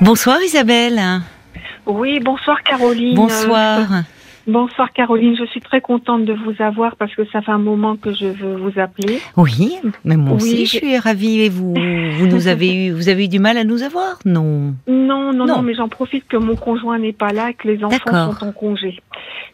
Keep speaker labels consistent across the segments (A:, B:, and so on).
A: Bonsoir Isabelle.
B: Oui, bonsoir Caroline.
A: Bonsoir.
B: Bonsoir Caroline, je suis très contente de vous avoir parce que ça fait un moment que je veux vous appeler.
A: Oui, mais moi aussi
B: Oui,
A: je suis ravie. Et vous, vous nous avez eu, vous avez eu du mal à nous avoir Non?
B: Non, non,
A: Non.
B: non, mais j'en profite que mon conjoint n'est pas là et que les enfants sont en congé.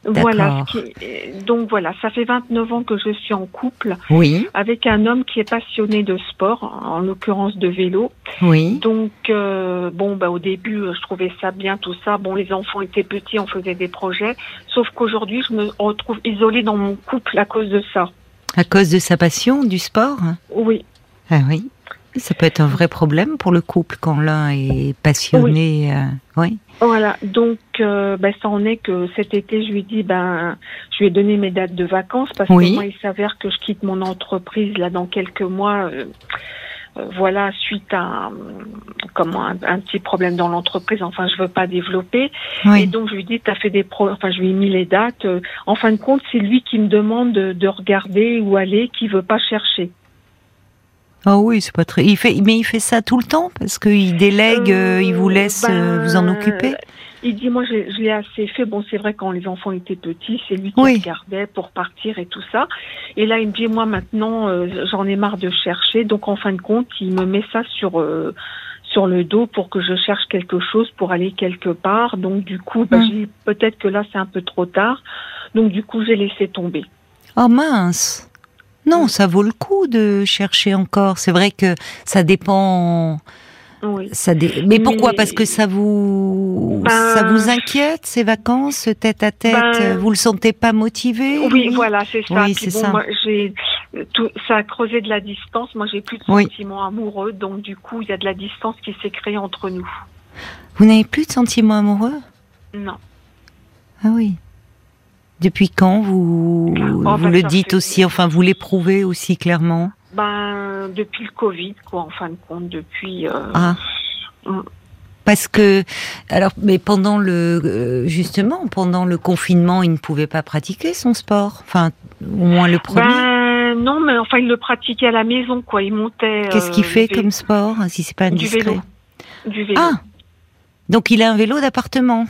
B: Voilà. ce qui est- Donc voilà, ça fait 29 ans que je suis en couple
A: Oui,
B: avec un homme qui est passionné de sport, en l'occurrence de vélo.
A: oui.
B: Donc euh, bon, bah au début, je trouvais ça bien tout ça. Bon, les enfants étaient petits, on faisait des projets. Sauf qu'aujourd'hui, je me retrouve isolée dans mon couple à cause de ça.
A: À cause de sa passion du sport.
B: Oui.
A: Ah oui. Ça peut être un vrai problème pour le couple quand l'un est passionné. euh, oui.
B: Voilà, donc euh, ben, ça en est que cet été, je lui ai dit, ben, je lui ai donné mes dates de vacances parce
A: Oui.
B: que moi, il s'avère que je quitte mon entreprise là dans quelques mois. euh, euh, voilà, suite à un, comment un, un petit problème dans l'entreprise. Enfin, je veux pas développer. Et donc je lui dit, t'as fait des pro. Enfin, je lui ai mis les dates. Euh, en fin de compte, c'est lui qui me demande de, de regarder où aller, qui veut pas chercher.
A: Ah oui, c'est pas très. Il fait, mais il fait ça tout le temps parce qu'il délègue, euh, il vous laisse euh,
B: ben,
A: vous en occuper?
B: Il dit, moi, je, je l'ai assez fait. Bon, c'est vrai, quand les enfants étaient petits, c'est lui qui
A: Oui.
B: regardait pour partir et tout ça. Et là, il me dit, moi, maintenant, euh, j'en ai marre de chercher. Donc, en fin de compte, il me met ça sur... euh, sur le dos pour que je cherche quelque chose pour aller quelque part. Donc du coup, bah,
A: Mm.
B: dit, peut-être que là c'est un peu trop tard. Donc du coup, j'ai laissé tomber.
A: Oh mince. Non, ça vaut le coup de chercher encore. C'est vrai que ça dépend.
B: Oui.
A: Ça dé- Mais pourquoi?
B: Mais-
A: Parce que ça vous
B: Ben-
A: ça vous inquiète ces vacances tête à tête
B: Ben-
A: Vous le sentez pas motivé?
B: Oui, voilà, c'est ça.
A: Oui, c'est
B: bon,
A: ça.
B: moi, j'ai tout, ça a creusé de la distance. Moi, j'ai plus de
A: Oui.
B: sentiments amoureux, donc du coup, il y a de la distance qui s'est créée entre nous.
A: Vous n'avez plus de sentiments amoureux?
B: Non.
A: Ah oui. Depuis quand vous vous
B: ben,
A: le dites
B: fait-
A: aussi? Enfin, vous l'éprouvez aussi clairement?
B: Ben, depuis le Covid, quoi, en fin de compte, depuis. euh,
A: Ah.
B: Mm.
A: Parce que, alors, mais pendant le, euh, justement, pendant le confinement, il ne pouvait pas pratiquer son sport? Enfin, au moins le premier?
B: Ben, non, mais enfin, il le pratiquait à la maison, quoi. Il montait.
A: Qu'est-ce
B: euh,
A: qu'il fait comme sport, si c'est pas
B: Du
A: indiscret?
B: vélo. Du vélo.
A: Ah Donc il a un vélo d'appartement?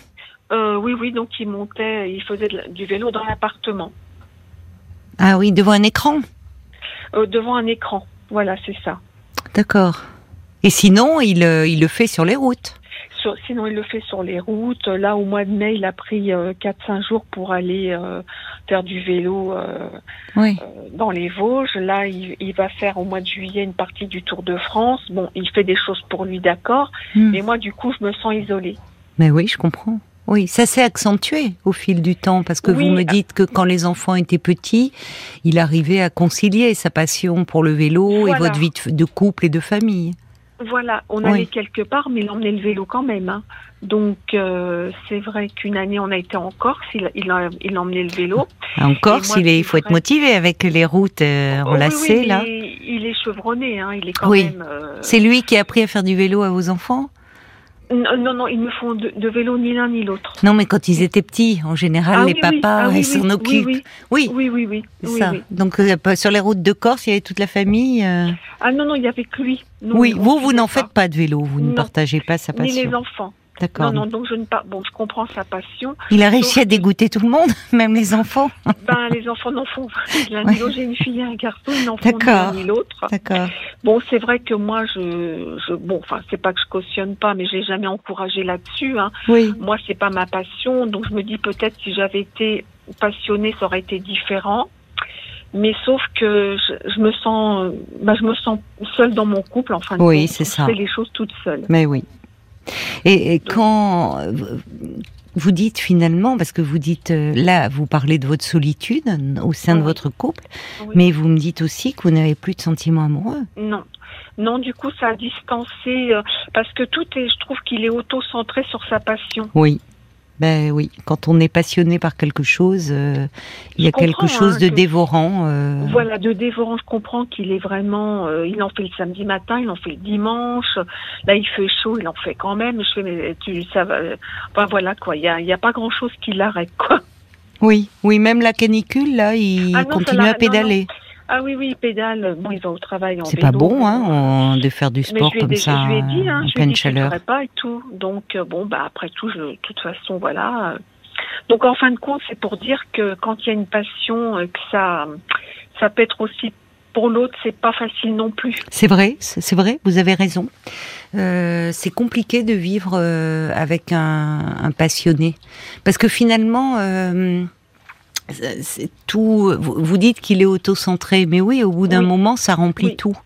B: Euh, oui, oui, donc il montait, il faisait de du vélo dans l'appartement,
A: Ah oui, devant un écran?
B: Euh, devant un écran. Voilà, c'est ça.
A: D'accord. Et sinon, il, euh, il le fait sur les routes.
B: Sur- sinon, il le fait sur les routes. Là, au mois de mai, il a pris euh, 4-5 jours pour aller euh, faire du vélo euh,
A: Oui.
B: dans les Vosges. Là, il, il va faire au mois de juillet une partie du Tour de France. Bon, il fait des choses pour lui, d'accord.
A: Hmm.
B: Mais moi, du coup, je me sens isolée.
A: Mais oui, je comprends. Oui, ça s'est accentué au fil du temps parce que
B: Oui.
A: vous me dites que quand les enfants étaient petits, il arrivait à concilier sa passion pour le vélo et votre vie de, couple et de famille.
B: Voilà, on
A: Oui.
B: allait quelque part, mais il emmenait le vélo quand même. hein. Donc, euh, c'est vrai qu'une année, on a été en Corse, il, il, a, il emmenait le vélo.
A: En Corse,
B: moi,
A: il, est, faut être motivé avec les routes euh,
B: Oh, oui,
A: enlacées
B: oui,
A: là.
B: Il est chevronné, hein, il est quand
A: Oui.
B: même. euh,
A: C'est lui qui a appris à faire du vélo à vos enfants?
B: Non, non, non, ils ne font de, de vélo ni l'un ni l'autre.
A: Non, mais quand ils étaient petits, en général,
B: Ah
A: les
B: oui, oui,
A: papas
B: ah
A: ils s'en
B: oui,
A: occupent.
B: Oui,
A: Oui,
B: oui,
A: ça. Donc euh, sur les routes de Corse, il y avait toute la famille. euh,
B: Ah non, non, il y avait que lui.
A: Oui, vous, vous n'en faites pas de vélo, vous ne partagez pas sa
B: Ni les
A: passion.
B: enfants.
A: D'accord.
B: Non, non, donc je ne pas. Bon, je comprends sa passion.
A: Il a réussi à dégoûter tout le monde, même les enfants.
B: Ben, les enfants n'en font l'un
A: Ouais.
B: J'ai une fille et un garçon, ils n'en font ni
A: D'accord.
B: l'un ni l'autre.
A: D'accord.
B: Bon, c'est vrai que moi, je, je bon, enfin, c'est pas que je cautionne pas, mais j'ai jamais encouragé là-dessus. Hein.
A: Oui.
B: Moi, c'est pas ma passion, donc je me dis peut-être si j'avais été passionnée, ça aurait été différent. Mais sauf que je, je me sens, bah, je me sens seule dans mon couple. Enfin,
A: Oui, c'est ça.
B: Je fais les choses toute seule.
A: Mais oui. Et, et quand vous dites finalement, parce que vous dites euh, là, vous parlez de votre solitude au sein de votre couple,
B: Oui.
A: mais vous me dites aussi que vous n'avez plus de sentiments amoureux.
B: Non, non. Du coup, ça a distancé euh, parce que tout est, je trouve qu'il est auto-centré sur sa passion.
A: Oui. Ben oui, quand on est passionné par quelque chose, euh, il y a quelque chose
B: hein,
A: de
B: que-
A: dévorant. euh,
B: Voilà, de dévorant, je comprends qu'il est vraiment. euh, il en fait le samedi matin, il en fait le dimanche. Là, il fait chaud, il en fait quand même. Je fais, mais tu, ça va. Enfin voilà quoi. Il y a, y a pas grand chose qui l'arrête quoi.
A: Oui, oui, même la canicule là, il
B: Ah non,
A: continue à
B: non,
A: pédaler.
B: Ah oui, oui, il pédale. Bon, il va au travail en
A: C'est pas bon, hein, de faire du sport comme ça
B: je lui ai dit, hein,
A: en
B: je
A: pleine
B: lui ai dit
A: chaleur.
B: je pas et tout. Donc euh, bon, bah après tout, je, de toute façon, voilà. Donc en fin de compte, c'est pour dire que quand il y a une passion, euh, que ça, ça peut être aussi pour l'autre, c'est pas facile non plus.
A: C'est vrai, c'est c'est vrai, vous avez raison. Euh, c'est compliqué de vivre euh, avec un, un passionné. Parce que finalement, euh, c'est tout. Vous, dites qu'il est auto-centré, mais oui, au bout d'un
B: Oui.
A: moment, ça remplit
B: Oui.
A: tout.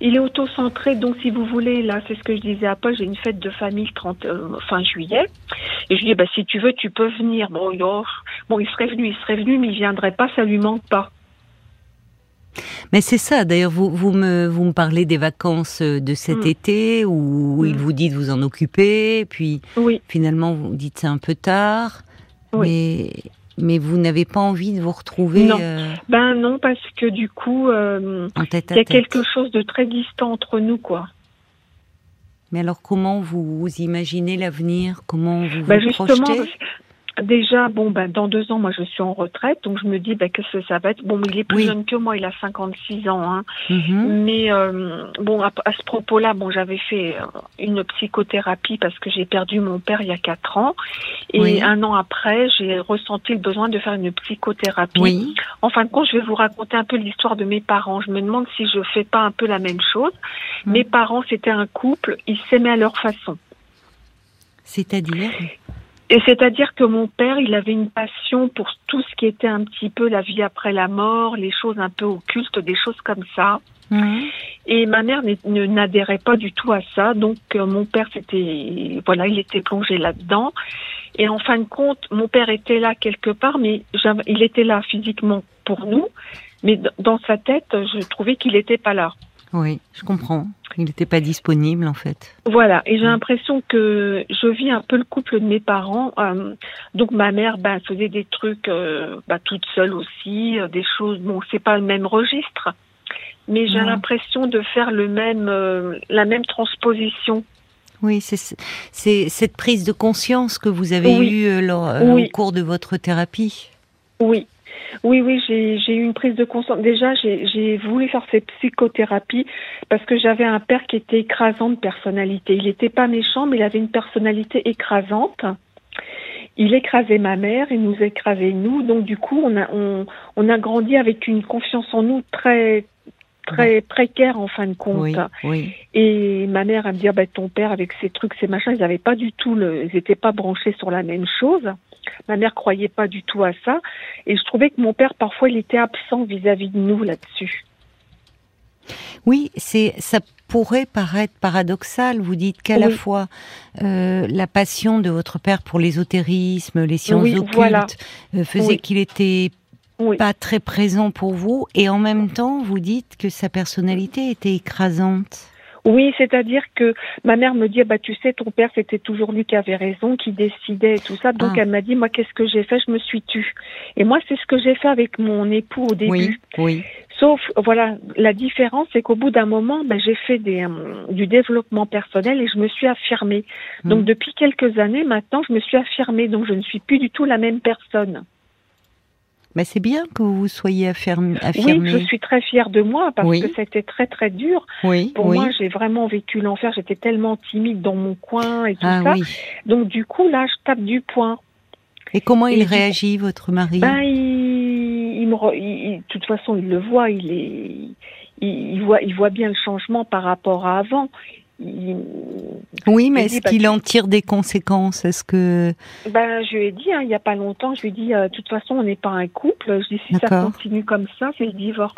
B: Il est auto-centré, donc si vous voulez, là, c'est ce que je disais à Paul, j'ai une fête de famille le 30, euh, fin juillet, et je lui dis, bah, si tu veux, tu peux venir. Bon, il, oh, bon, il serait venu, il serait venu, mais il viendrait pas, ça lui manque pas.
A: Mais c'est ça, d'ailleurs, vous, vous, me, vous me parlez des vacances de cet
B: Mm.
A: été où il
B: Mm.
A: vous dit de vous en occuper, puis
B: Oui,
A: finalement vous dites c'est un peu tard,
B: Oui.
A: mais, mais vous n'avez pas envie de vous retrouver
B: Non.
A: euh,
B: ben non, parce que du coup, euh, il y a quelque chose de très distant entre nous, quoi.
A: Mais alors comment vous, vous imaginez l'avenir? Comment vous vous
B: Ben justement,
A: projetez?
B: Déjà, bon, ben dans deux ans, moi, je suis en retraite, donc je me dis, ben qu'est-ce que ça va être Bon, il est plus
A: Oui.
B: jeune que moi, il a 56 ans, hein.
A: Mhm.
B: Mais euh, bon, à, à ce propos-là, bon, j'avais fait euh, une psychothérapie parce que j'ai perdu mon père il y a quatre ans, et
A: Oui.
B: un an après, j'ai ressenti le besoin de faire une psychothérapie.
A: Oui,
B: En fin de compte, je vais vous raconter un peu l'histoire de mes parents. Je me demande si je fais pas un peu la même chose.
A: Mm.
B: Mes parents, c'était un couple, ils s'aimaient à leur façon.
A: c'est-à-dire?
B: Et c'est-à-dire que mon père, il avait une passion pour tout ce qui était un petit peu la vie après la mort, les choses un peu occultes, des choses comme ça.
A: Mhm.
B: Et ma mère n'adhérait pas du tout à ça. Donc euh, mon père, c'était voilà, il était plongé là-dedans. Et en fin de compte, mon père était là quelque part, mais il était là physiquement pour nous, mais dans sa tête, je trouvais qu'il n'était pas là.
A: Oui, je comprends. Il n'était pas disponible en fait.
B: Voilà, et j'ai l'impression que je vis un peu le couple de mes parents. Euh, donc ma mère, ben, faisait des trucs, euh, bah, toute seule aussi, euh, des choses. Bon, c'est pas le même registre, mais j'ai l'impression de faire le même, euh, la même transposition.
A: Oui, c'est cette prise de conscience que vous avez
B: Oui.
A: eue lors-
B: Oui.
A: au cours de votre thérapie.
B: Oui. Oui, oui, j'ai eu une prise de conscience. Déjà, j'ai voulu faire cette psychothérapie parce que j'avais un père qui était écrasant de personnalité. Il n'était pas méchant, mais il avait une personnalité écrasante. Il écrasait ma mère, il nous écrasait nous. Donc du coup, on a on, on a grandi avec une confiance en nous très très précaire en fin de compte.
A: Oui, oui.
B: Et ma mère, elle me dit, ah ben, ton père, avec ses trucs, ses machins, ils n'avaient pas du tout le, ils étaient pas branchés sur la même chose. Ma mère croyait pas du tout à ça. Et je trouvais que mon père, parfois, il était absent vis-à-vis de nous là-dessus.
A: Oui, c'est ça pourrait paraître paradoxal. Vous dites qu'à la fois euh, la passion de votre père pour l'ésotérisme, les sciences
B: Oui,
A: occultes,
B: voilà.
A: euh, faisait
B: Oui.
A: qu'il était pas très présent pour vous, et en même temps, vous dites que sa personnalité était écrasante.
B: Oui, c'est-à-dire que ma mère me dit, ah bah, tu sais, ton père, c'était toujours lui qui avait raison, qui décidait et tout ça. Donc,
A: Ah.
B: elle m'a dit, moi, qu'est-ce que j'ai fait? Je me suis tue. Et moi, c'est ce que j'ai fait avec mon époux au début.
A: Oui, oui.
B: Sauf, voilà, la différence, c'est qu'au bout d'un moment, ben, j'ai fait des, euh, du développement personnel et je me suis affirmée. Donc,
A: Mm.
B: depuis quelques années, maintenant, je me suis affirmée. Donc, je ne suis plus du tout la même personne.
A: Mais c'est bien que vous soyez affirm-
B: Oui, je suis très fière de moi parce
A: Oui.
B: que c'était très, très dur.
A: Oui,
B: Pour
A: oui.
B: moi, j'ai vraiment vécu l'enfer. J'étais tellement timide dans mon coin et tout
A: ah
B: ça.
A: oui.
B: Donc, du coup, là, je tape du poing.
A: Et comment
B: Et
A: il réagit, votre mari?
B: Ben, il, il me, re- il- il- de toute façon, il le voit. Il est, il, il voit, il voit bien le changement par rapport à avant. Il-
A: Oui, mais est-ce
B: dit, bah,
A: qu'il en tire des conséquences? Est-ce que
B: Ben, je lui ai dit, hein, il n'y a pas longtemps, je lui ai dit, euh, de toute façon, on n'est pas un couple. Je dis, si ça continue comme ça, c'est le divorce.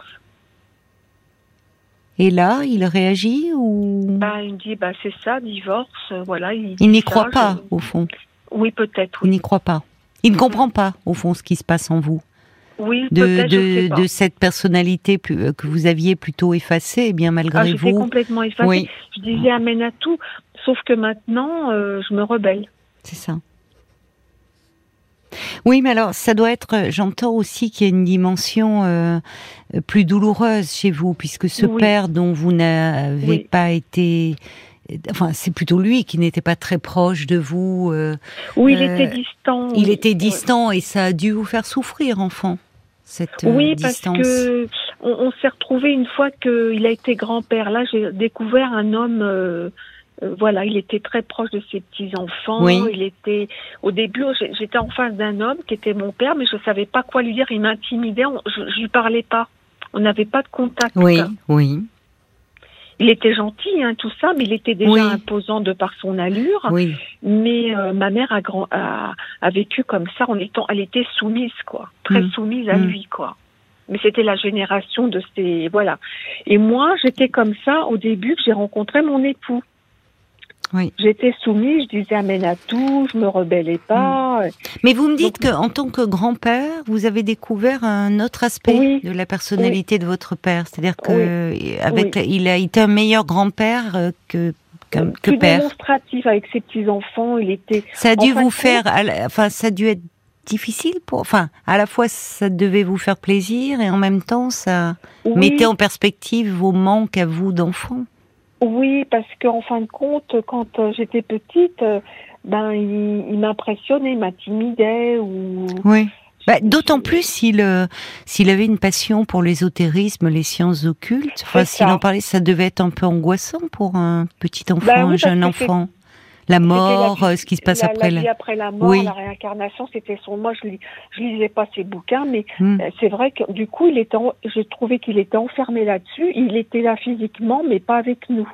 A: et là, il réagit ou?
B: Ben, il me dit, ben, c'est ça, divorce, euh, voilà. Il,
A: il
B: dit
A: n'y croit
B: je-
A: pas au fond
B: Oui, peut-être,
A: Il n'y croit pas. Il ne comprend pas au fond ce qui se passe en vous.
B: Oui,
A: De, cette personnalité euh, que vous aviez plutôt effacée, et bien
B: Ah,
A: malgré
B: j'étais
A: vous.
B: complètement effacée.
A: Oui,
B: Je disais amène à tout, sauf que maintenant, euh, je me rebelle.
A: c'est ça. Oui, mais alors ça doit être. euh, J'entends aussi qu'il y a une dimension euh, plus douloureuse chez vous, puisque ce
B: Oui.
A: père dont vous n'avez
B: Oui.
A: pas été, enfin c'est plutôt lui qui n'était pas très proche de vous. euh,
B: Oui, il
A: Euh,
B: était distant.
A: il était distant et ça a dû vous faire souffrir, enfant. Cette euh,
B: Oui, parce que on, on s'est retrouvé une fois qu'il a été grand-père. Là, j'ai découvert un homme. euh, euh, voilà, il était très proche de ses petits enfants.
A: Oui.
B: Il était au début, j'étais en face d'un homme qui était mon père, mais je savais pas quoi lui dire. Il m'intimidait. Je, je lui parlais pas. On n'avait pas de contact.
A: Oui, oui,
B: Il était gentil, hein, tout ça, mais il était déjà
A: Oui.
B: imposant de par son allure.
A: oui.
B: Mais euh, ma mère a, grand, a, a vécu comme ça en étant, elle était soumise, quoi, très
A: Mm.
B: soumise à
A: Mm.
B: lui, quoi. Mais c'était la génération de ces, voilà. Et moi, j'étais comme ça au début que j'ai rencontré mon époux.
A: Oui.
B: J'étais soumise, je disais amène à tout, je me rebellais pas.
A: Mais vous me dites
B: Donc-
A: que en tant que grand-père, vous avez découvert un autre aspect
B: Oui.
A: de la personnalité de votre père, c'est-à-dire que avec
B: Oui.
A: il a été un meilleur grand-père euh, que que, que
B: Plus
A: père.
B: démonstratif avec ses petits enfants, il était.
A: Ça a dû vous faire, enfin, ça a dû être difficile pour, enfin, à la fois ça devait vous faire plaisir et en même temps ça
B: Oui,
A: mettait en perspective vos manques à vous d'enfant.
B: Oui, parce qu'en fin de compte, quand euh, j'étais petite, euh, ben il, il m'impressionnait, il m'intimidait ou.
A: Oui. Bah, D'autant plus s'il euh, s'il avait une passion pour l'ésotérisme, les sciences occultes. Enfin, s'il
B: ça.
A: en parlait, ça devait être un peu angoissant pour un petit enfant,
B: Bah oui,
A: un jeune enfant. La mort,
B: la vie-
A: euh, ce qui se passe
B: la,
A: après
B: la vie après la mort,
A: Oui.
B: la réincarnation, c'était son. Moi, je, lis, je lisais pas ses bouquins, mais
A: Hmm.
B: euh, c'est vrai que du coup, il était. en- Je trouvais qu'il était enfermé là-dessus. Il était là physiquement, mais pas avec nous.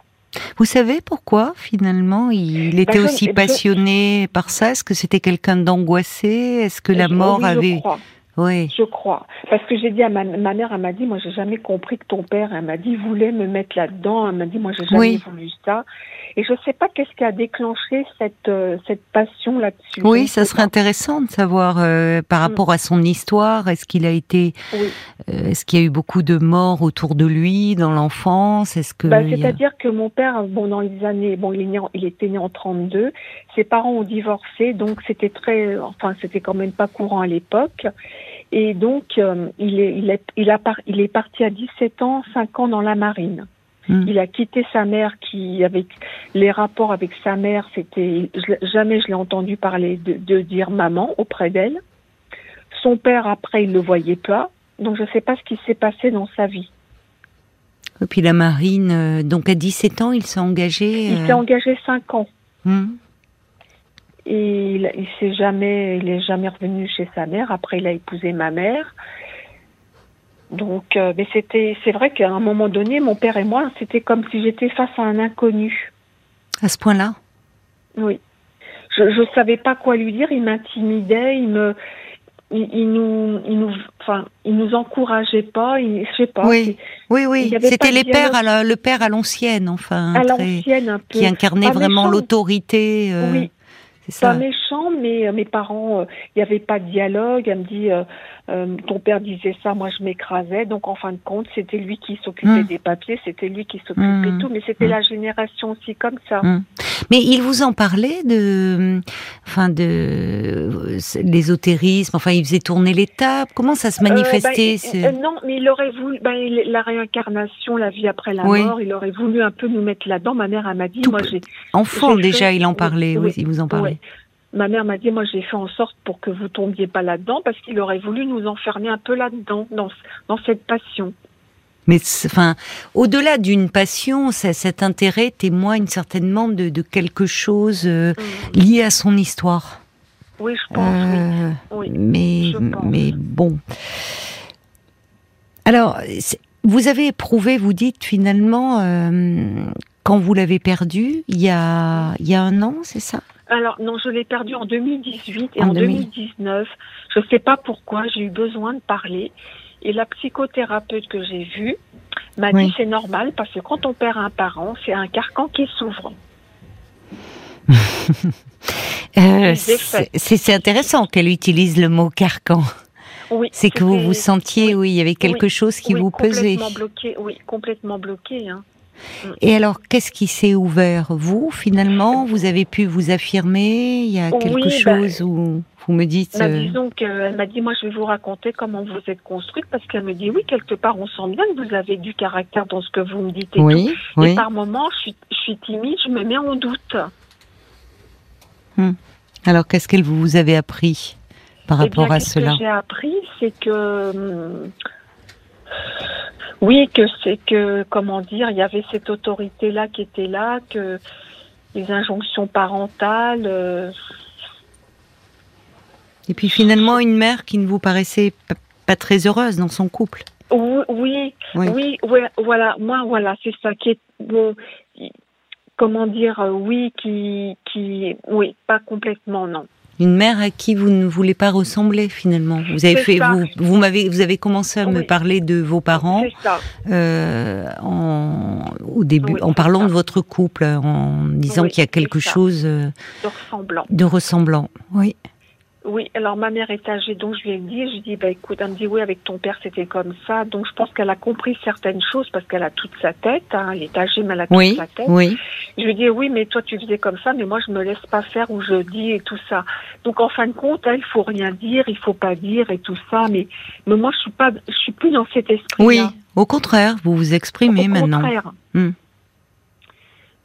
A: Vous savez pourquoi finalement il était
B: je-
A: aussi
B: je-
A: passionné par ça? Est-ce que c'était quelqu'un d'angoissé? Est-ce que la mort
B: oui, Je
A: avait
B: crois.
A: Oui.
B: Je crois. Parce que j'ai dit à ma, ma mère, elle m'a dit, moi, j'ai jamais compris que ton père, elle m'a dit, voulait me mettre là-dedans. Elle m'a dit, moi, j'ai jamais
A: Oui.
B: voulu ça. Et je sais pas qu'est-ce qui a déclenché cette, euh, cette passion là-dessus.
A: Oui,
B: ne
A: ça serait intéressant de savoir euh, par
B: Mm.
A: rapport à son histoire. Est-ce qu'il a été,
B: Oui.
A: euh, est-ce qu'il y a eu beaucoup de morts autour de lui dans l'enfance? Est-ce que
B: Bah,
A: a-
B: C'est-à-dire que mon père, bon, dans les années, bon, il, est né en- il était né en 32, ses parents ont divorcé, donc c'était très, enfin, c'était quand même pas courant à l'époque. Et donc, euh, il, est, il, est, il, a il est parti à 17 ans, 5 ans dans la marine.
A: Hmm.
B: Il a quitté sa mère qui, avec les rapports avec sa mère, c'était, jamais je l'ai entendu parler de, de dire maman auprès d'elle. Son père, après, il le voyait pas. Donc, je sais pas ce qui s'est passé dans sa vie.
A: Et puis la marine, euh, donc à 17 ans, il s'est engagé.
B: Il
A: euh,
B: s'est engagé 5 ans.
A: hmm.
B: Et il, il s'est jamais, il est jamais revenu chez sa mère. Après, il a épousé ma mère. Donc, euh, mais c'était, c'est vrai qu'à un moment donné, mon père et moi, c'était comme si j'étais face à un inconnu.
A: À ce point-là.
B: Oui. Je, je savais pas quoi lui dire. Il m'intimidait. Il me, il, il nous, il nous, enfin, il nous encourageait pas. Il, je sais pas.
A: Oui. Oui, oui. C'était
B: pas
A: les pères,
B: dialogue.
A: à la- le père à l'ancienne, enfin,
B: À l'ancienne un peu.
A: qui incarnait
B: Pas
A: vraiment l'autorité. euh,
B: Oui.
A: C'est
B: pas
A: ça.
B: méchant, mais euh, mes parents, il n'y avait pas de dialogue. Elle me dit, euh, ton père disait ça, moi je m'écrasais. Donc en fin de compte, c'était lui qui s'occupait
A: Mm.
B: des papiers, c'était lui qui s'occupait
A: Mm.
B: de tout. Mais c'était
A: Mm.
B: la génération aussi comme ça.
A: Mm. Mais il vous en parlait de, enfin de l'ésotérisme. Enfin, il faisait tourner les tables. Comment ça se manifestait
B: Euh,
A: ce-
B: bah, euh, Non, mais il aurait voulu, ben, il- la réincarnation, la vie après la
A: Oui.
B: mort, il aurait voulu un peu nous mettre là-dedans. Ma mère, m'a dit,
A: Tout
B: moi j'ai,
A: Enfant déjà,
B: fait-
A: il en parlait. Oui,
B: oui,
A: il vous en parlait.
B: Ma mère m'a dit, moi j'ai fait en sorte pour que vous tombiez pas là-dedans, parce qu'il aurait voulu nous enfermer un peu là-dedans, dans, dans cette passion.
A: Mais enfin, au-delà d'une passion, ça- cet intérêt témoigne certainement de, de quelque chose euh,
B: Mm.
A: lié à son histoire.
B: Oui, je pense.
A: Euh,
B: Oui,
A: mais,
B: je pense.
A: mais bon. Alors, vous avez éprouvé, vous dites finalement, euh, quand vous l'avez perdu, il y a, il y a un an, c'est ça?
B: Alors, non, je l'ai perdu en 2018 et
A: En
B: en,
A: 2000.
B: 2019. Je ne sais pas pourquoi, j'ai eu besoin de parler. Et la psychothérapeute que j'ai vue m'a
A: Oui.
B: dit c'est normal parce que quand on perd un parent, c'est un carcan qui s'ouvre.
A: Euh, c'est intéressant qu'elle utilise le mot carcan.
B: Oui,
A: C'est que vous vous sentiez, oui, il y avait quelque
B: oui,
A: chose qui
B: oui,
A: vous pesait.
B: Complètement bloqué, oui, complètement bloqué. Hein.
A: Et alors, qu'est-ce qui s'est ouvert Vous, finalement, vous avez pu vous affirmer? Il y a
B: Oui,
A: quelque
B: bah,
A: chose où vous me dites...
B: Bah,
A: euh,
B: disons qu'elle m'a dit, moi je vais vous raconter comment vous êtes construite parce qu'elle me dit, oui, quelque part on sent bien que vous avez du caractère dans ce que vous me dites et tout.
A: oui,
B: Et
A: oui.
B: par moments, je suis, je suis timide, je me mets en doute.
A: Alors, qu'est-ce qu'elle vous avez appris par
B: Eh
A: rapport
B: bien,
A: à cela
B: que j'ai appris, c'est que hum, Oui, que c'est que, comment dire, il y avait cette autorité-là qui était là, que les injonctions parentales. euh,
A: Et puis finalement, une mère qui ne vous paraissait pas très heureuse dans son couple.
B: oui, oui,
A: Oui.
B: oui, voilà, moi, voilà, c'est ça qui est bon. Comment dire, euh, oui, qui, qui, oui, pas complètement, non.
A: Une mère à qui vous ne voulez pas ressembler finalement. Vous avez fait,
B: ça.
A: vous, vous m'avez, vous avez commencé à me parler de vos parents euh, en, au début,
B: Oui,
A: en parlant
B: ça.
A: de votre couple, en disant
B: Oui,
A: qu'il y a quelque chose euh,
B: De ressemblant.
A: de ressemblant. Oui.
B: Oui, alors ma mère est âgée, donc je lui ai dit, je lui ai dit, bah écoute, elle me dit, oui, avec ton père c'était comme ça, donc je pense qu'elle a compris certaines choses parce qu'elle a toute sa tête, hein, elle est âgée mais elle a toute
A: Oui,
B: sa tête.
A: oui.
B: Je lui ai dit, oui, mais toi tu faisais comme ça, mais moi je me laisse pas faire où je dis et tout ça. Donc en fin de compte, elle, il faut rien dire, il faut pas dire et tout ça, mais, mais moi je suis pas, je suis plus dans cet esprit-là.
A: Oui, au contraire, vous vous exprimez
B: Au
A: maintenant.
B: contraire.
A: Hmm.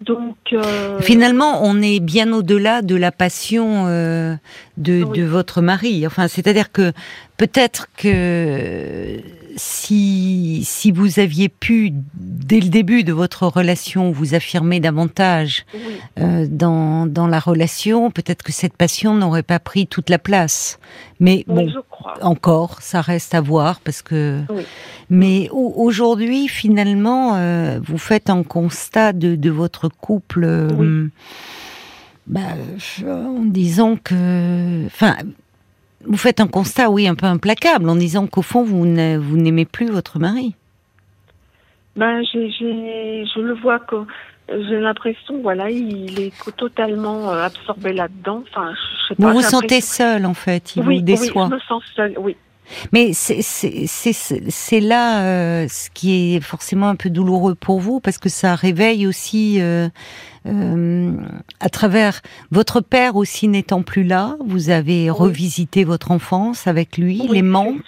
B: Donc, euh,
A: Finalement, on est bien au-delà de la passion euh, de,
B: Oui.
A: de votre mari. Enfin, c'est-à-dire que peut-être que si si vous aviez pu dès le début de votre relation vous affirmer davantage
B: oui,
A: euh, dans dans la relation, peut-être que cette passion n'aurait pas pris toute la place. Mais
B: oui,
A: bon,
B: je crois.
A: encore, ça reste à voir parce que.
B: Oui.
A: Mais au- aujourd'hui, finalement, euh, vous faites un constat de, de votre couple, euh,
B: Oui.
A: bah, euh, en disant que, enfin, vous faites un constat, oui, un peu implacable, en disant qu'au fond, vous n'aimez plus votre mari.
B: Ben, j'ai, je le vois que j'ai l'impression, voilà, il est totalement euh, absorbé là-dedans. Enfin, je sais
A: Vous
B: pas.
A: vous sentez seul, en fait, il
B: oui,
A: vous déçoit.
B: Oui, je me sens seule. Oui,
A: Mais c'est là euh, ce qui est forcément un peu douloureux pour vous parce que ça réveille aussi euh, euh, à travers votre père aussi n'étant plus là, vous avez revisité votre enfance avec lui,
B: Oui,
A: les manques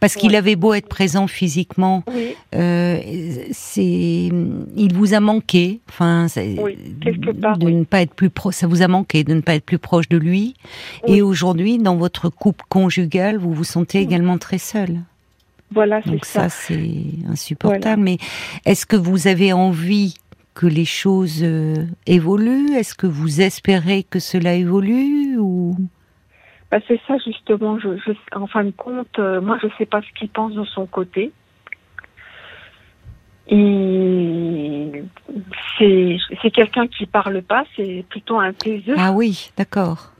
A: parce qu'il avait beau être présent physiquement, euh, c'est il vous a manqué, enfin
B: part,
A: de ne pas être plus pro, ça vous a manqué de ne pas être plus proche de lui. Et aujourd'hui dans votre couple conjugal, vous vous sentez également très seul.
B: voilà, c'est
A: Donc
B: ça.
A: ça, c'est insupportable. Mais est-ce que vous avez envie que les choses euh, évoluent? Est-ce que vous espérez que cela évolue ou?
B: Ben, c'est ça justement. Je, je, en fin de compte, euh, moi, je sais pas ce qu'il pense de son côté. C'est, c'est quelqu'un qui parle pas. C'est plutôt un taiseux.
A: Ah oui, d'accord.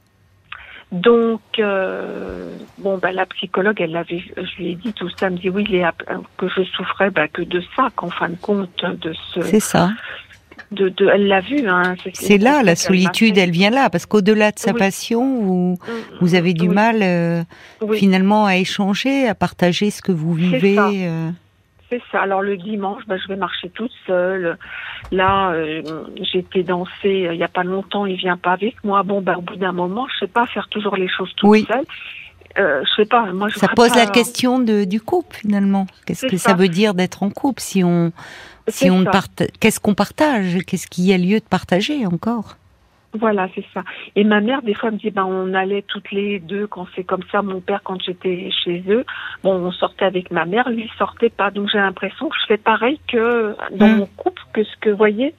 B: Donc, euh, bon, bah, la psychologue, elle l'avait, je lui ai dit tout ça, elle me dit oui, il est app- que je souffrais bah, que de ça, qu'en fin de compte, de ce,
A: C'est ça.
B: de, de, elle l'a vu. Hein,
A: C'est là la solitude, elle vient là parce qu'au-delà de sa
B: Oui.
A: passion, vous
B: Mm,
A: vous avez du
B: oui,
A: mal euh,
B: oui,
A: finalement à échanger, à partager ce que vous vivez. euh.
B: Ça. Alors le dimanche, bah, je vais marcher toute seule. Là, euh, j'ai été danser euh, il y a pas longtemps, il vient pas avec moi. Bon, bah, au bout d'un moment, je sais pas faire toujours les choses toute
A: Oui.
B: seule. Euh, je sais pas. Moi, je
A: Ça pose
B: pas-
A: la question de, du couple finalement. Qu'est-ce que ça
B: ça.
A: veut dire d'être en couple si on si on ne qu'est-ce qu'on partage? Qu'est-ce qu'il y a lieu de partager encore?
B: Voilà, c'est ça. Et ma mère, des fois, elle me dit, ben, on allait toutes les deux quand c'est comme ça. Mon père, quand j'étais chez eux, bon, on sortait avec ma mère, lui, il sortait pas. Donc, j'ai l'impression que je fais pareil que dans
A: Hmm.
B: mon couple, que ce que, vous voyez,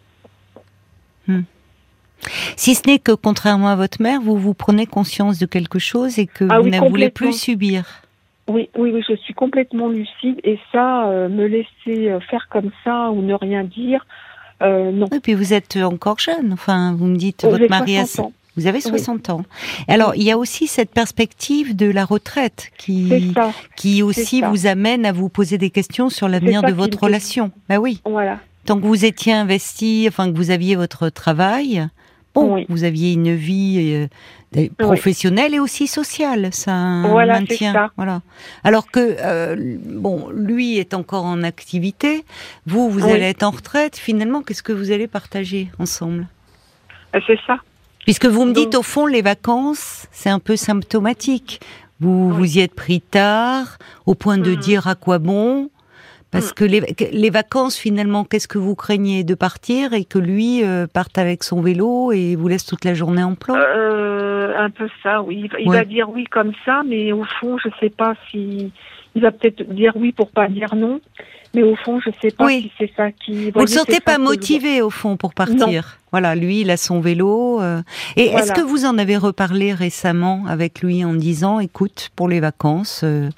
A: Si ce n'est que, contrairement à votre mère, vous vous prenez conscience de quelque chose et que
B: Ah
A: vous
B: oui,
A: ne voulez plus subir.
B: oui, oui, oui, je suis complètement lucide. Et ça, euh, me laisser euh, faire comme ça ou ne rien dire, euh, non.
A: Et puis vous êtes encore jeune. Enfin, vous me dites,
B: Oh,
A: votre mari a...
B: 60 ans.
A: Vous avez 60 ans. Alors, il y a aussi cette perspective de la retraite qui, qui aussi vous amène à vous poser des questions sur l'avenir de votre relation. Bah oui.
B: Voilà.
A: Tant que vous étiez investi, enfin que vous aviez votre travail, bon,
B: Oui.
A: vous aviez une vie euh, professionnelle et aussi sociale, ça
B: Voilà, c'est
A: maintien.
B: ça.
A: Voilà. Alors que euh, bon, lui est encore en activité, vous vous
B: Oui.
A: allez être en retraite. Finalement, qu'est-ce que vous allez partager ensemble?
B: Euh, C'est ça.
A: Puisque vous me dites au fond les vacances, c'est un peu symptomatique. Vous vous y êtes pris tard, au point de
B: Mhm.
A: dire à quoi bon. Parce
B: Mhm.
A: que les, les vacances, finalement, qu'est-ce que vous craignez de partir et que lui euh, parte avec son vélo et vous laisse toute la journée en plan?
B: Euh, un peu ça, oui. Il va- Il
A: Ouais.
B: va dire oui comme ça, mais au fond, je sais pas si il va peut-être dire oui pour pas dire non. Mais au fond, je sais pas si c'est ça qui.
A: Vous ne le sentez pas motivé au fond pour partir? Voilà, lui, il a son vélo. Euh. Et est-ce que vous en avez reparlé récemment avec lui en disant, écoute, pour les vacances, euh, mm.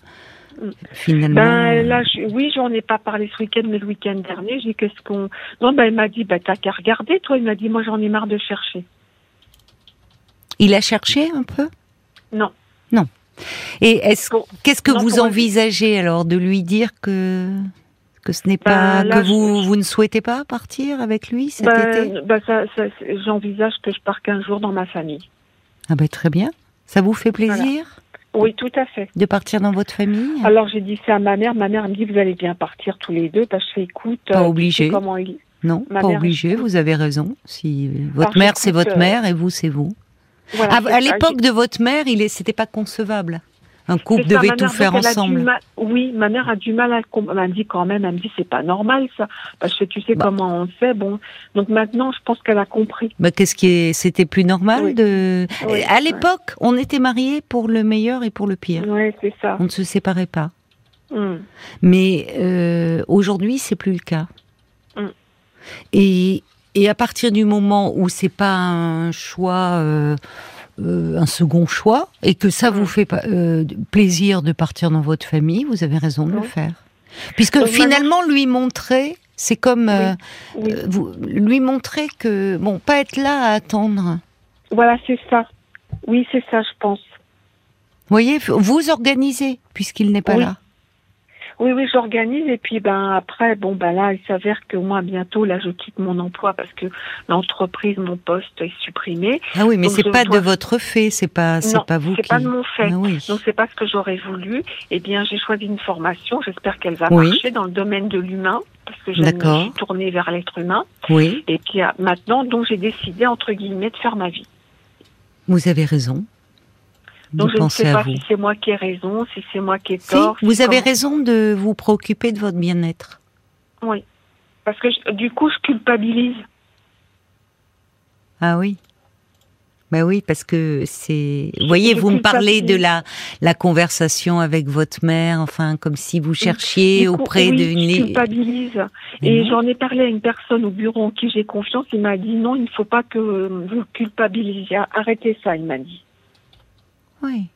A: Finalement.
B: Ben, là, oui, j'en ai pas parlé ce week-end, mais le week-end dernier, j'ai qu'est-ce qu'on. Non, ben, il m'a dit, ben, t'as qu'à regarder, toi. Il m'a dit, moi, j'en ai marre de chercher.
A: Il a cherché un peu?
B: Non.
A: Non. Et est-ce qu'est-ce que vous envisagez alors de lui dire que que ce n'est pas ben, que vous vous ne souhaitez pas partir avec lui cet ben, été?
B: ben, J'envisage que je pars qu'un jour dans ma famille.
A: Ah ben très bien. Ça vous fait plaisir?
B: Oui, tout à fait.
A: De partir dans votre famille?
B: Alors j'ai dit ça à ma mère. Ma mère me dit vous allez bien partir tous les deux. Parce que écoute.
A: Pas euh, obligé. Comment il... Non, pas obligé. Vous avez raison. Si votre mère c'est votre euh, mère et vous c'est vous. à, l'époque de votre mère, il c'était pas concevable. Un couple devait tout faire ensemble.
B: oui, ma mère a du mal à. Elle me dit quand même, elle me dit c'est pas normal ça, parce que tu sais bah. comment on fait. Bon, donc maintenant, je pense qu'elle a compris.
A: Bah, qu'est-ce qui est, c'était plus normal de. à l'époque, on était mariés pour le meilleur et pour le pire.
B: Oui, c'est ça.
A: On ne se séparait pas. Hmm. Mais euh, aujourd'hui, c'est plus le cas. Hmm. Et, et à partir du moment où c'est pas un choix. Euh, euh, un second choix et que ça vous mm. fait euh, plaisir de partir dans votre famille, vous avez raison de le faire. Puisque finalement, lui montrer, c'est comme euh, vous, lui montrer que, bon, pas être là à attendre.
B: Voilà, c'est ça. Oui, c'est ça, je pense.
A: Vous voyez, vous organisez, puisqu'il n'est pas là.
B: Oui, oui, j'organise et puis ben après, bon ben là, il s'avère que moi bientôt là, je quitte mon emploi parce que l'entreprise, mon poste est supprimé.
A: Ah oui, mais c'est pas de votre fait, c'est pas, c'est pas vous
B: qui.
A: c'est
B: pas de mon fait. Ah oui. Donc c'est pas ce que j'aurais voulu. Eh bien, j'ai choisi une formation. J'espère qu'elle va marcher dans le domaine de l'humain parce que je me suis tournée vers l'être humain.
A: Oui.
B: Et puis maintenant, donc j'ai décidé entre guillemets de faire ma vie.
A: Vous avez raison.
B: Donc je ne sais pas si c'est moi qui ai raison, si c'est moi qui ai tort.
A: vous avez raison de vous préoccuper de votre bien-être.
B: Oui, parce que du coup je culpabilise.
A: Ah oui. Ben oui, parce que c'est. Vous voyez, vous me parlez de la la conversation avec votre mère, enfin comme si vous cherchiez auprès
B: oui,
A: d'une.
B: Je culpabilise. Et j'en ai parlé à une personne au bureau en qui j'ai confiance. Il m'a dit non, il ne faut pas que vous culpabilisiez. Arrêtez ça, il m'a dit.
A: Oui.